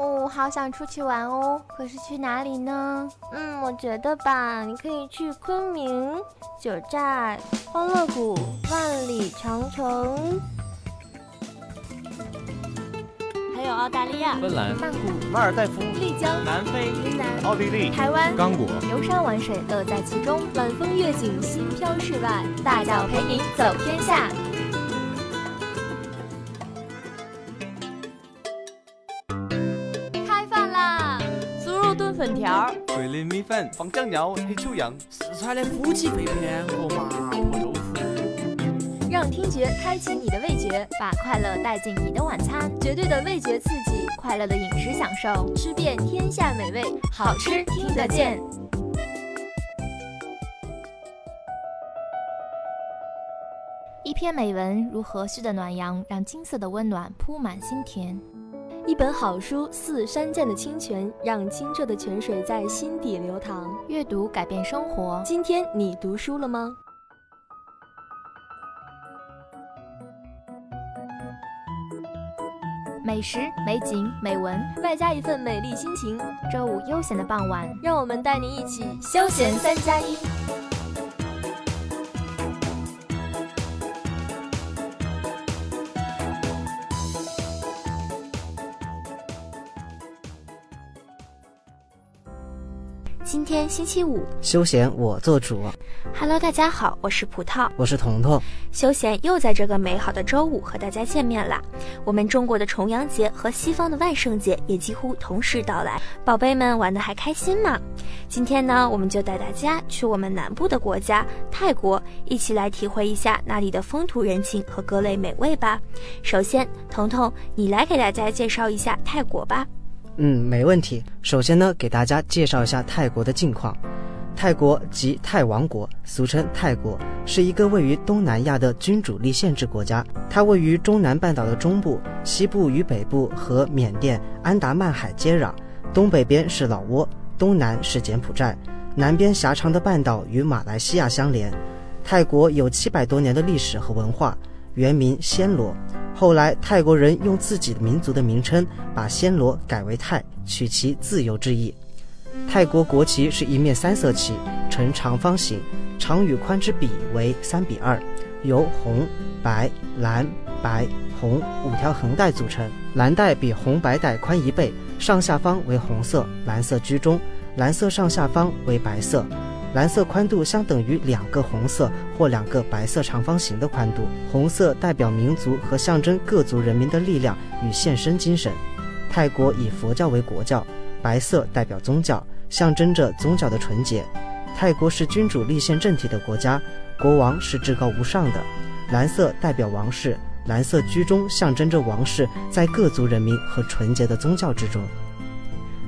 哦，好想出去玩哦，可是去哪里呢？嗯，我觉得吧，你可以去昆明、九寨、欢乐谷、万里长城，还有澳大利亚、芬兰、曼谷、马尔代夫、丽江、南非、云南、奥地利、台湾、刚果，游山玩水，乐在其中，晚风月景，心飘世外，大脚陪您走天下。条、桂林米粉、放酱料、黑秋阳、四川的夫妻肺片和麻婆豆腐，让听觉开启你的味觉，把快乐带进你的晚餐，绝对的味觉刺激，快乐的饮食享受，吃遍天下美味，好吃听得见。一篇美文如和煦的暖阳，让金色的温暖铺满心田；一本好书似山涧的清泉，让清澈的泉水在心底流淌。阅读改变生活，今天你读书了吗？美食、美景、美文，外加一份美丽心情。周五悠闲的傍晚，让我们带您一起休闲三加一。今天星期五，休闲我做主。Hello，大家好，我是葡萄，我是彤彤。休闲又在这个美好的周五和大家见面啦。我们中国的重阳节和西方的万圣节也几乎同时到来，宝贝们玩的还开心吗？今天呢，我们就带大家去我们南部的国家泰国，一起来体会一下那里的风土人情和各类美味吧。首先，彤彤，你来给大家介绍一下泰国吧。嗯，没问题。首先呢，给大家介绍一下泰国的近况。泰国即泰王国，俗称泰国，是一个位于东南亚的君主立宪制国家。它位于中南半岛的中部，西部与北部和缅甸、安达曼海接壤，东北边是老挝，东南是柬埔寨，南边狭长的半岛与马来西亚相连。泰国有七百多年的历史和文化，原名暹罗。后来泰国人用自己的民族的名称，把暹罗改为泰，取其自由之意。泰国国旗是一面三色旗，呈长方形，长与宽之比为三比二，由红、白、蓝、白、红五条横带组成。蓝带比红白带宽一倍，上下方为红色，蓝色居中，蓝色上下方为白色。蓝色宽度相等于两个红色或两个白色长方形的宽度。红色代表民族和象征各族人民的力量与献身精神。泰国以佛教为国教，白色代表宗教，象征着宗教的纯洁。泰国是君主立宪政体的国家，国王是至高无上的。蓝色代表王室，蓝色居中，象征着王室在各族人民和纯洁的宗教之中。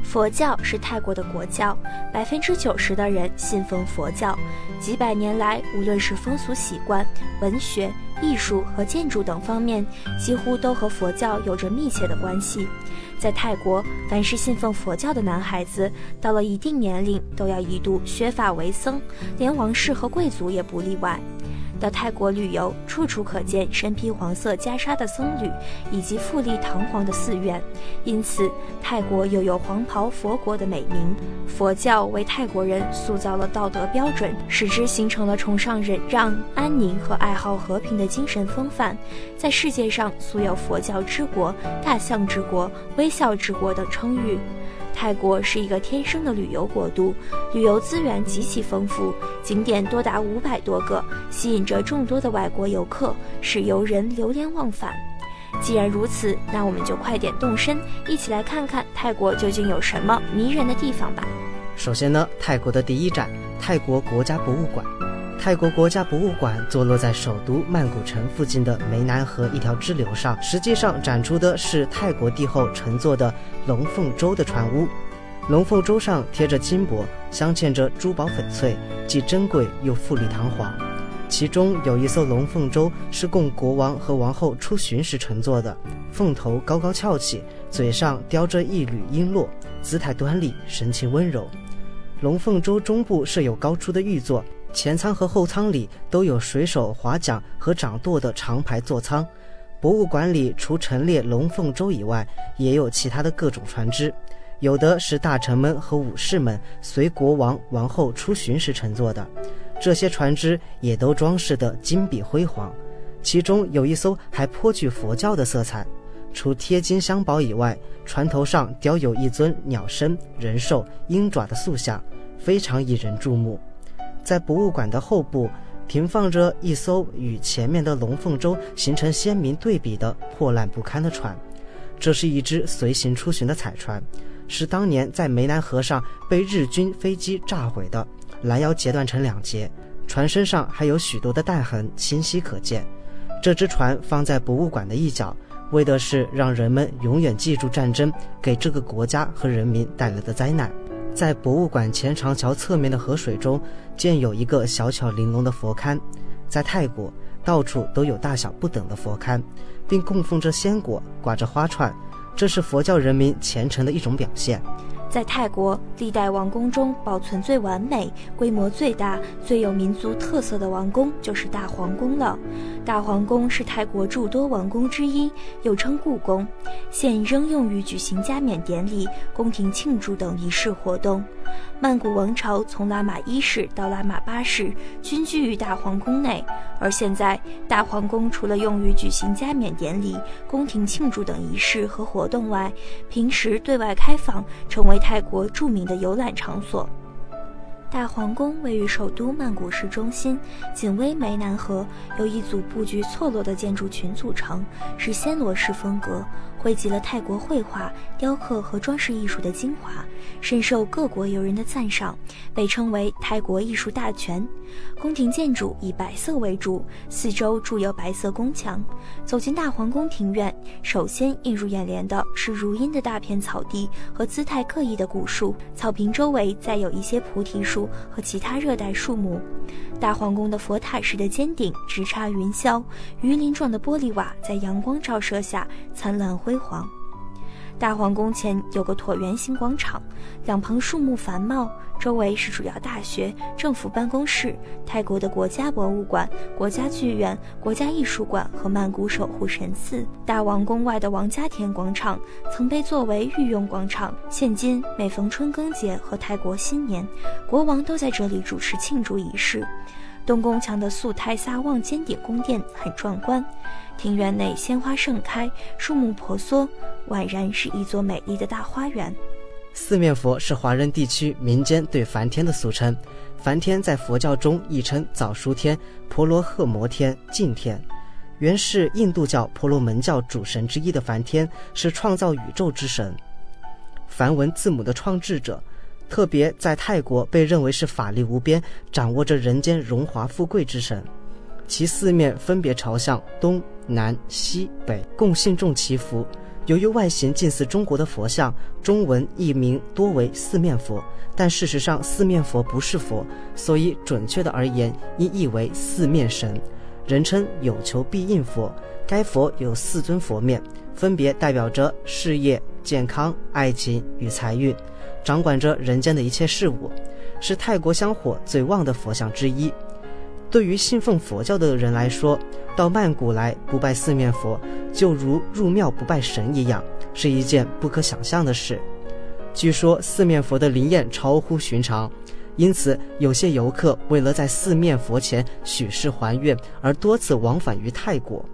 佛教是泰国的国教，百分之九十的人信奉佛教。几百年来，无论是风俗习惯、文学、艺术和建筑等方面，几乎都和佛教有着密切的关系。在泰国，凡是信奉佛教的男孩子，到了一定年龄都要一度削发为僧，连王室和贵族也不例外。到泰国旅游，处处可见身披黄色袈裟的僧侣，以及富丽堂皇的寺院，因此泰国又有“黄袍佛国”的美名。佛教为泰国人塑造了道德标准，使之形成了崇尚忍让、安宁和爱好和平的精神风范。在世界上素有“佛教之国”、“大象之国”、“微笑之国”等称誉。泰国是一个天生的旅游国度，旅游资源极其丰富，景点多达五百多个，吸引着众多的外国游客，使游人流连忘返。既然如此，那我们就快点动身，一起来看看泰国究竟有什么迷人的地方吧。首先呢，泰国的第一站，泰国国家博物馆。泰国国家博物馆坐落在首都曼谷城附近的湄南河一条支流上，实际上展出的是泰国帝后乘坐的龙凤舟的船坞。龙凤舟上贴着金箔，镶嵌着珠宝翡翠，既珍贵又富丽堂皇。其中有一艘龙凤舟是供国王和王后出巡时乘坐的，凤头高高翘起，嘴上叼着一缕璎珞，姿态端丽，神情温柔。龙凤舟中部设有高出的玉座。前舱和后舱里都有水手划桨和掌舵的长排座舱，博物馆里除陈列龙凤舟以外，也有其他的各种船只，有的是大臣们和武士们随国王、王后出巡时乘坐的，这些船只也都装饰得金碧辉煌，其中有一艘还颇具佛教的色彩。除贴金镶宝以外，船头上雕有一尊鸟身、人兽、鹰爪的塑像，非常引人注目。在博物馆的后部，停放着一艘与前面的龙凤舟形成鲜明对比的破烂不堪的船。这是一只随行出巡的彩船，是当年在湄南河上被日军飞机炸毁的，拦腰截断成两截，船身上还有许多的弹痕，清晰可见。这只船放在博物馆的一角。为的是让人们永远记住战争给这个国家和人民带来的灾难。在博物馆前长桥侧面的河水中，建有一个小巧玲珑的佛龛。在泰国，到处都有大小不等的佛龛，并供奉着鲜果，挂着花串，这是佛教人民虔诚的一种表现。在泰国，历代王宫中保存最完美、规模最大、最有民族特色的王宫就是大皇宫了。大皇宫是泰国诸多王宫之一，又称故宫，现仍用于举行加冕典礼、宫廷庆祝等仪式活动。曼谷王朝从拉玛一世到拉玛八世均居于大皇宫内，而现在大皇宫除了用于举行加冕典礼、宫廷庆祝等仪式和活动外，平时对外开放，成为泰国著名的游览场所。大皇宫位于首都曼谷市中心，紧偎湄南河，由一组布局错落的建筑群组成，是暹罗式风格。汇集了泰国绘画、雕刻和装饰艺术的精华，深受各国游人的赞赏，被称为泰国艺术大全。宫廷建筑以白色为主，四周筑有白色宫墙。走进大皇宫庭院，首先映入眼帘的是如茵的大片草地和姿态各异的古树，草坪周围再有一些菩提树和其他热带树木。大皇宫的佛塔式的尖顶直插云霄，鱼鳞状的玻璃瓦在阳光照射下灿烂辉煌。大皇宫前有个椭圆形广场，两旁树木繁茂，周围是主要大学、政府办公室、泰国的国家博物馆、国家剧院、国家艺术馆和曼谷守护神寺。大王宫外的王家田广场曾被作为御用广场，现今每逢春耕节和泰国新年，国王都在这里主持庆祝仪式。东宫墙的素泰萨旺尖顶宫殿很壮观。庭院内鲜花盛开，树木婆娑，宛然是一座美丽的大花园。四面佛是华人地区民间对梵天的俗称。梵天在佛教中亦称早熟天、婆罗诃摩天、净天，原是印度教婆罗门教主神之一的梵天，是创造宇宙之神，梵文字母的创制者。特别在泰国被认为是法力无边、掌握着人间荣华富贵之神。其四面分别朝向东南西北，共信众祈福。由于外形近似中国的佛像，中文译名多为四面佛，但事实上四面佛不是佛，所以准确的而言应译为四面神，人称有求必应佛。该佛有四尊佛面，分别代表着事业、健康、爱情与财运，掌管着人间的一切事物，是泰国香火最旺的佛像之一。对于信奉佛教的人来说，到曼谷来不拜四面佛，就如入庙不拜神一样，是一件不可想象的事。据说四面佛的灵验超乎寻常，因此有些游客为了在四面佛前许誓还愿，而多次往返于泰国。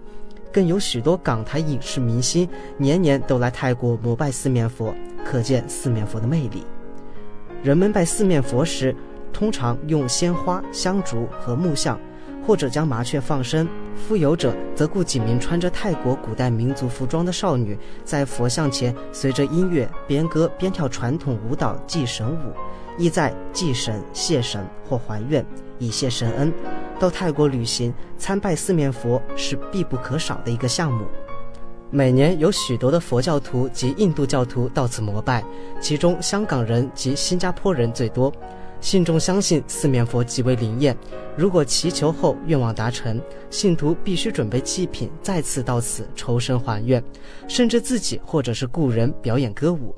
更有许多港台影视明星年年都来泰国膜拜四面佛，可见四面佛的魅力。人们拜四面佛时，通常用鲜花、香烛和木像，或者将麻雀放生。富有者则雇几名穿着泰国古代民族服装的少女，在佛像前随着音乐边歌边跳传统舞蹈祭神舞，意在祭神、谢神或还愿，以谢神恩。到泰国旅行参拜四面佛是必不可少的一个项目。每年有许多的佛教徒及印度教徒到此膜拜，其中香港人及新加坡人最多。信众相信四面佛极为灵验，如果祈求后愿望达成，信徒必须准备祭品，再次到此抽身还愿，甚至自己或者是故人表演歌舞。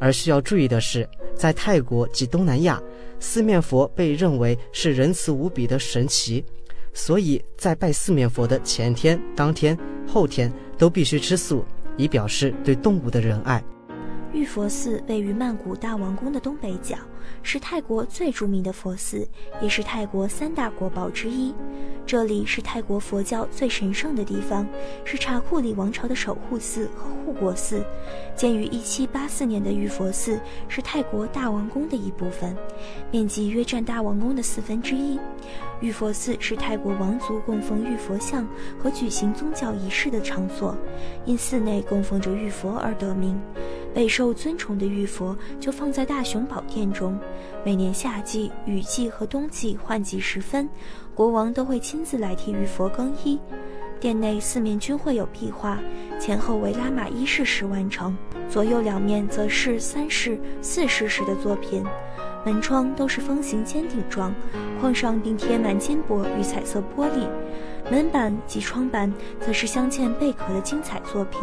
而需要注意的是，在泰国及东南亚，四面佛被认为是仁慈无比的神奇，所以在拜四面佛的前天、当天、后天都必须吃素，以表示对动物的仁爱。玉佛寺位于曼谷大王宫的东北角，是泰国最著名的佛寺，也是泰国三大国宝之一。这里是泰国佛教最神圣的地方，是查库里王朝的守护寺和护国寺。建于1784年的玉佛寺是泰国大王宫的一部分，面积约占大王宫的四分之一。玉佛寺是泰国王族供奉玉佛像和举行宗教仪式的场所，因寺内供奉着玉佛而得名。备受尊崇的玉佛就放在大雄宝殿中，每年夏季、雨季和冬季换季时分。国王都会亲自来替玉佛更衣，殿内四面均绘有壁画，前后为拉玛一世时完成，左右两面则是三世、四世时的作品。门窗都是方形尖顶状，框上并贴满金箔与彩色玻璃。门板及窗板则是镶嵌贝壳的精彩作品。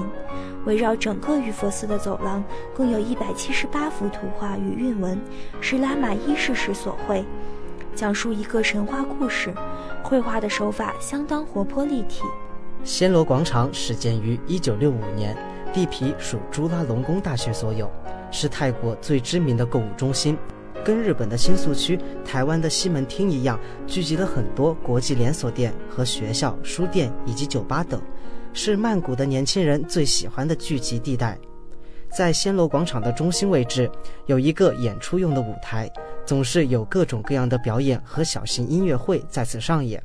围绕整个玉佛寺的走廊，共有一百七十八幅图画与韵文，是拉玛一世时所绘。讲述一个神话故事，绘画的手法相当活泼立体。暹罗广场始建于1965年，地皮属朱拉隆功大学所有，是泰国最知名的购物中心。跟日本的新宿区、台湾的西门町一样，聚集了很多国际连锁店和学校、书店以及酒吧等，是曼谷的年轻人最喜欢的聚集地带。在暹罗广场的中心位置，有一个演出用的舞台。总是有各种各样的表演和小型音乐会在此上演，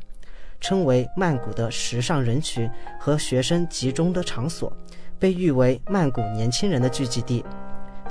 称为曼谷的时尚人群和学生集中的场所，被誉为曼谷年轻人的聚集地。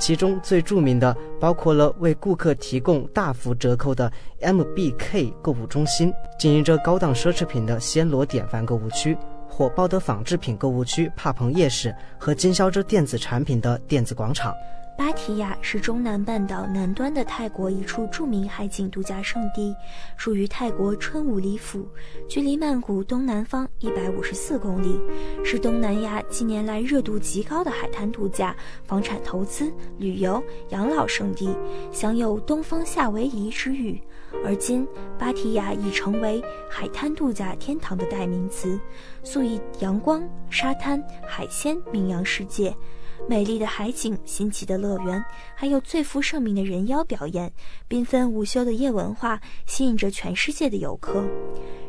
其中最著名的包括了为顾客提供大幅折扣的 MBK 购物中心，经营着高档奢侈品的暹罗典范购物区，火爆的纺织品购物区帕蓬夜市和经销着电子产品的电子广场。芭提雅是中南半岛南端的泰国一处著名海景度假胜地，属于泰国春武里府，距离曼谷东南方一百五十四公里，是东南亚近年来热度极高的海滩度假、房产投资、旅游、养老胜地，享有“东方夏威夷”之誉。而今，芭提雅已成为海滩度假天堂的代名词，素以阳光、沙滩、海鲜名扬世界。美丽的海景、新奇的乐园，还有最负盛名的人妖表演，缤纷无休的夜文化，吸引着全世界的游客。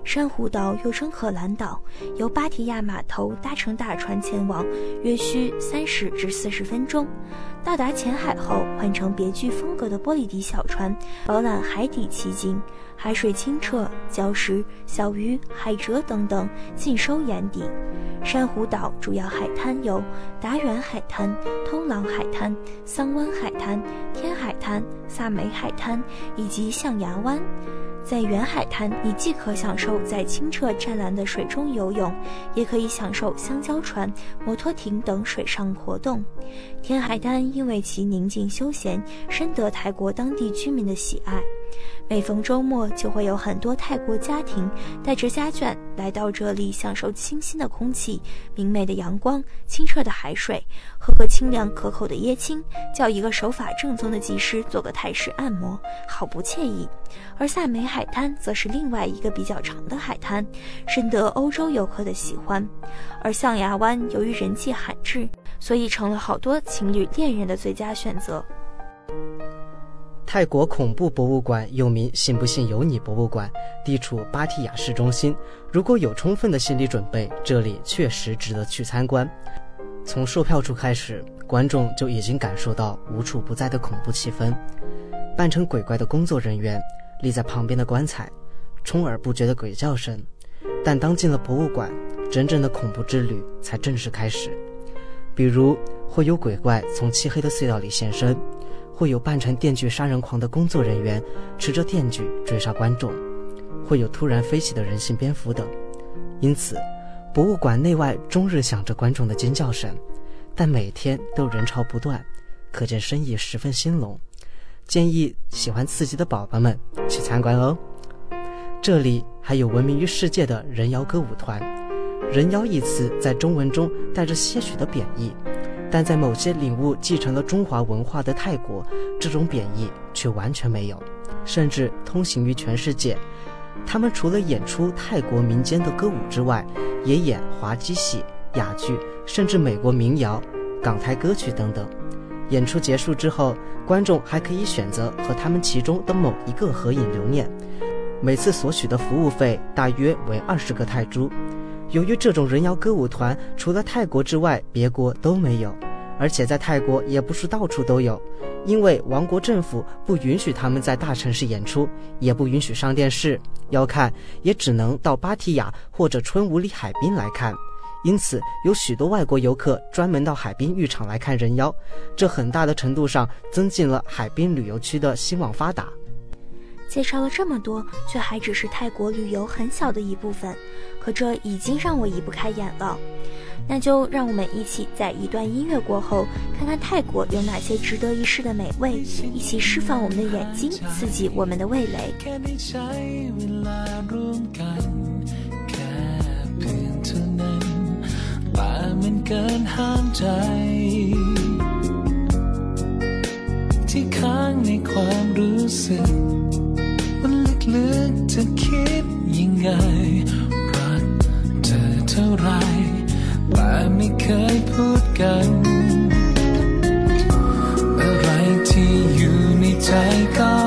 珊瑚岛又称可兰岛，由芭提雅码头搭乘大船前往，约需三十至四十分钟。到达前海后，换乘别具风格的玻璃底小船，饱览海底奇景。海水清澈，礁石、小鱼、海蜇等等尽收眼底。珊瑚岛主要海滩有达远海滩、通朗海滩、桑湾海滩、天海滩、萨梅海滩以及象牙湾。在远海滩，你既可享受在清澈湛蓝的水中游泳，也可以享受香蕉船、摩托艇等水上活动。天海滩因为其宁静休闲，深得泰国当地居民的喜爱。每逢周末，就会有很多泰国家庭带着家眷来到这里，享受清新的空气、明媚的阳光、清澈的海水，喝个清凉可口的椰青，叫一个手法正宗的技师做个泰式按摩，好不惬意。而萨美海滩则是另外一个比较长的海滩，深得欧洲游客的喜欢。而象牙湾由于人迹罕至，所以成了好多情侣恋人的最佳选择。泰国恐怖博物馆又名“信不信由你”博物馆，地处芭提雅市中心。如果有充分的心理准备，这里确实值得去参观。从售票处开始，观众就已经感受到无处不在的恐怖气氛。扮成鬼怪的工作人员立在旁边的棺材，充耳不绝的鬼叫声。但当进了博物馆，真正的恐怖之旅才正式开始。比如，会有鬼怪从漆黑的隧道里现身。会有扮成电锯杀人狂的工作人员持着电锯追杀观众，会有突然飞起的人形蝙蝠等。因此，博物馆内外终日响着观众的尖叫声，但每天都人潮不断，可见生意十分兴隆。建议喜欢刺激的宝宝们去参观哦。这里还有闻名于世界的人妖歌舞团，“人妖”一词在中文中带着些许的贬义。但在某些领悟继承了中华文化的泰国，这种贬义却完全没有，甚至通行于全世界。他们除了演出泰国民间的歌舞之外，也演滑稽戏、哑剧，甚至美国民谣、港台歌曲等等。演出结束之后，观众还可以选择和他们其中的某一个合影留念，每次所取的服务费大约为二十个泰铢。由于这种人妖歌舞团除了泰国之外，别国都没有，而且在泰国也不是到处都有，因为王国政府不允许他们在大城市演出，也不允许上电视，要看也只能到芭提雅或者春武里海滨来看。因此，有许多外国游客专门到海滨浴场来看人妖，这很大的程度上增进了海滨旅游区的兴旺发达。介绍了这么多，却还只是泰国旅游很小的一部分，可这已经让我移不开眼了。那就让我们一起在一段音乐过后，看看泰国有哪些值得一试的美味，一起释放我们的眼睛，刺激我们的味蕾。มันเกินห้ามใจ ที่ค้างในความรู้สึกมัน ลึกจะคิดยังไง รักเธอเท่าไร แต่ไม่เคยพูดกัน อะไรที่อยู่ในใจก็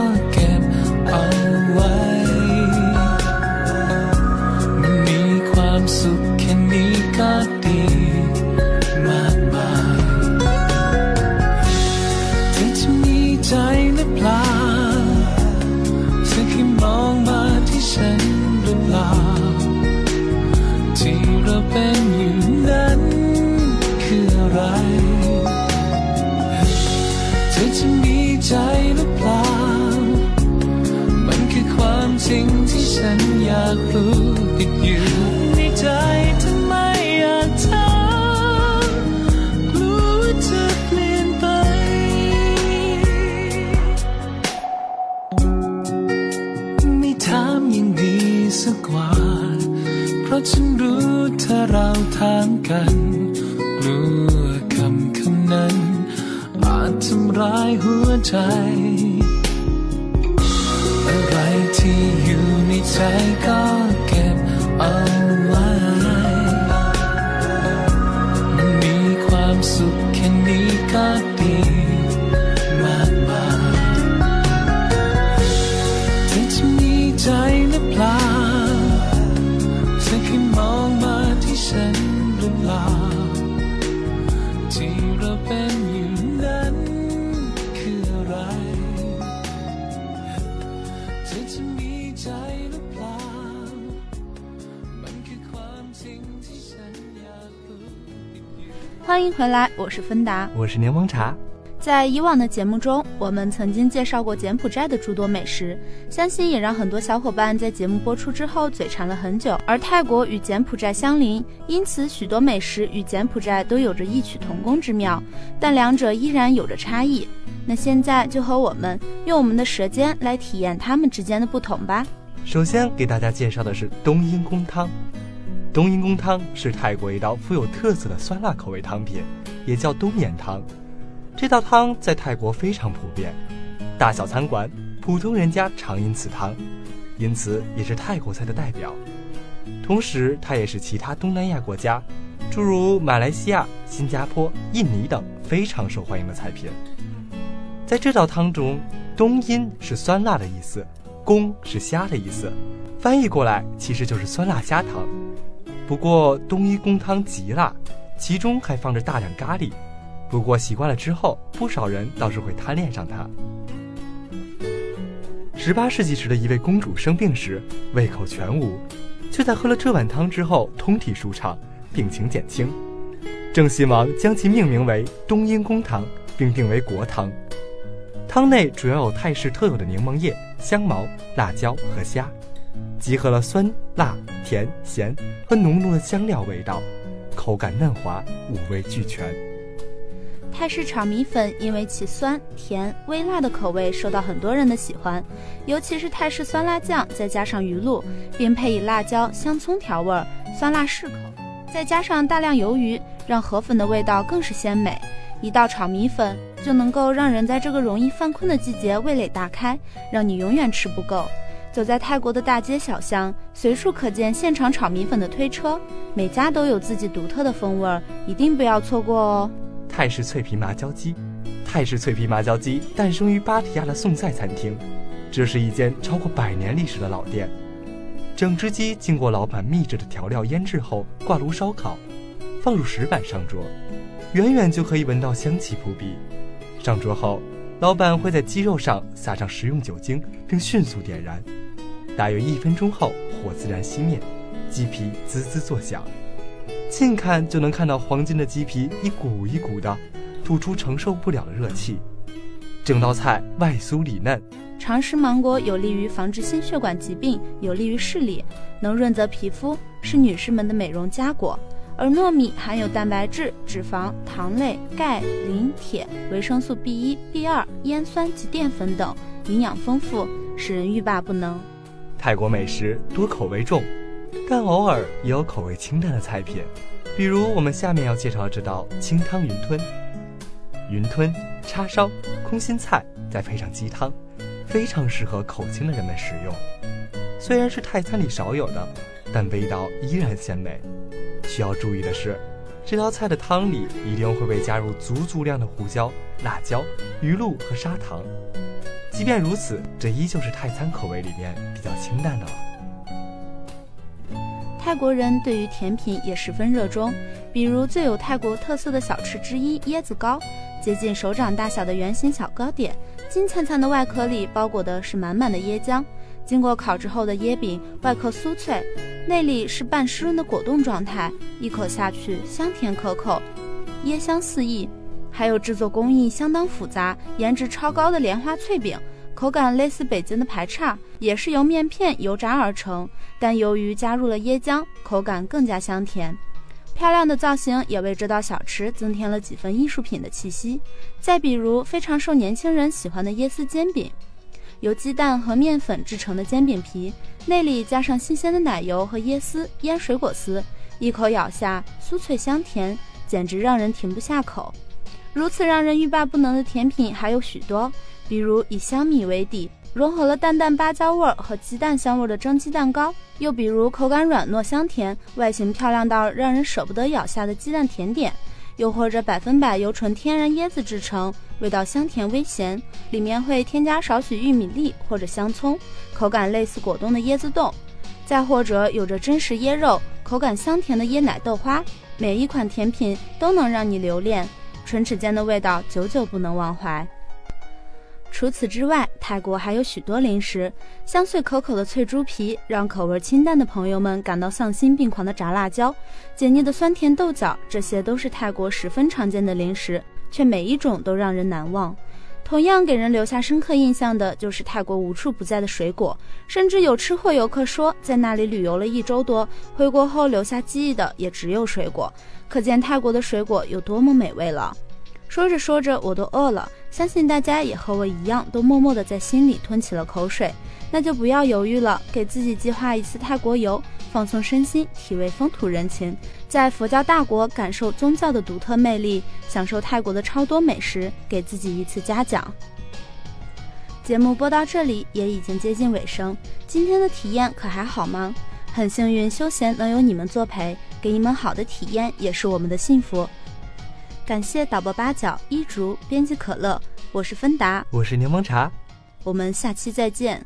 เพราะฉันรู้ถ้าเราถามกันกลัวคำคำนั้น อาจทำร้ายหัวใจ อะไรที่อยู่ในใจก็เก็บเอา 欢迎回来，我是芬达。我是柠檬茶。在以往的节目中，我们曾经介绍过柬埔寨的诸多美食，相信也让很多小伙伴在节目播出之后嘴馋了很久。而泰国与柬埔寨相邻，因此许多美食与柬埔寨都有着异曲同工之妙，但两者依然有着差异。那现在就和我们用我们的舌尖来体验它们之间的不同吧。首先给大家介绍的是冬阴功汤。冬阴功汤是泰国一道富有特色的酸辣口味汤品，也叫冬眼汤。这道汤在泰国非常普遍，大小餐馆、普通人家常饮此汤，因此也是泰国菜的代表。同时，它也是其他东南亚国家，诸如马来西亚、新加坡、印尼等非常受欢迎的菜品。在这道汤中，冬阴是酸辣的意思，功是虾的意思，翻译过来其实就是酸辣虾汤。不过冬阴功汤极辣，其中还放着大量咖喱。不过习惯了之后，不少人倒是会贪恋上它。十八世纪时的一位公主生病时，胃口全无，却在喝了这碗汤之后通体舒畅，病情减轻。郑亲王将其命名为冬阴功汤，并定为国汤。汤内主要有泰式特有的柠檬叶、香茅、辣椒和虾，集合了酸、辣、甜、咸和浓浓的香料味道，口感嫩滑，五味俱全。泰式炒米粉因为其酸、甜、微辣的口味受到很多人的喜欢，尤其是泰式酸辣酱，再加上鱼露，并配以辣椒、香葱调味儿，酸辣适口，再加上大量鱿鱼，让河粉的味道更是鲜美。一道炒米粉就能够让人在这个容易犯困的季节味蕾大开，让你永远吃不够。走在泰国的大街小巷，随处可见现场炒米粉的推车，每家都有自己独特的风味儿，一定不要错过哦。泰式脆皮麻椒鸡，泰式脆皮麻椒鸡诞生于芭提雅的宋菜餐厅，这是一间超过百年历史的老店。整只鸡经过老板秘制的调料腌制后，挂炉烧烤，放入石板上桌，远远就可以闻到香气扑鼻。上桌后，老板会在鸡肉上撒上食用酒精，并迅速点燃。大约一分钟后，火自然熄灭，鸡皮滋滋作响。近看就能看到黄金的鸡皮一股一股的，吐出承受不了的热气。整道菜外酥里嫩。常食芒果有利于防治心血管疾病，有利于视力，能润泽皮肤，是女士们的美容佳果。而糯米含有蛋白质、脂肪、糖类、钙、磷、铁、维生素 B 一、B 二、烟酸及淀粉等，营养丰富，使人欲罢不能。泰国美食多口味重，但偶尔也有口味清淡的菜品，比如我们下面要介绍这道清汤云吞。云吞、叉烧、空心菜，再配上鸡汤，非常适合口轻的人们食用。虽然是泰餐里少有的，但味道依然鲜美。需要注意的是，这道菜的汤里一定会被加入足足量的胡椒、辣椒、鱼露和砂糖。即便如此，这依旧是泰餐口味里面比较清淡的了。泰国人对于甜品也十分热衷，比如最有泰国特色的小吃之一椰子糕，接近手掌大小的圆形小糕点，金灿灿的外壳里包裹的是满满的椰浆。经过烤制后的椰饼，外壳酥脆，内里是半湿润的果冻状态，一口下去香甜可口，椰香四溢。还有制作工艺相当复杂、颜值超高的莲花脆饼，口感类似北京的排叉，也是由面片油炸而成，但由于加入了椰浆，口感更加香甜。漂亮的造型也为这道小吃增添了几分艺术品的气息。再比如非常受年轻人喜欢的椰丝煎饼。由鸡蛋和面粉制成的煎饼皮，内里加上新鲜的奶油和椰丝、腌水果丝，一口咬下，酥脆香甜，简直让人停不下口。如此让人欲罢不能的甜品还有许多，比如以香米为底，融合了淡淡芭蕉味儿和鸡蛋香味的蒸鸡蛋糕；又比如口感软糯香甜，外形漂亮到让人舍不得咬下的鸡蛋甜点。又或者百分百由纯天然椰子制成，味道香甜微咸，里面会添加少许玉米粒或者香葱，口感类似果冻的椰子冻；再或者有着真实椰肉，口感香甜的椰奶豆花。每一款甜品都能让你留恋，唇齿间的味道久久不能忘怀。除此之外，泰国还有许多零食，香脆可口的脆猪皮，让口味清淡的朋友们感到丧心病狂的炸辣椒，解腻的酸甜豆角，这些都是泰国十分常见的零食，却每一种都让人难忘。同样给人留下深刻印象的就是泰国无处不在的水果，甚至有吃货游客说，在那里旅游了一周多，回国后留下记忆的也只有水果，可见泰国的水果有多么美味了。说着说着，我都饿了。相信大家也和我一样，都默默地在心里吞起了口水。那就不要犹豫了，给自己计划一次泰国游，放松身心，体味风土人情，在佛教大国感受宗教的独特魅力，享受泰国的超多美食，给自己一次嘉奖。节目播到这里也已经接近尾声，今天的体验可还好吗？很幸运，休闲能有你们作陪，给你们好的体验也是我们的幸福。感谢导播八角、一竹、编辑可乐，我是芬达，我是柠檬茶，我们下期再见。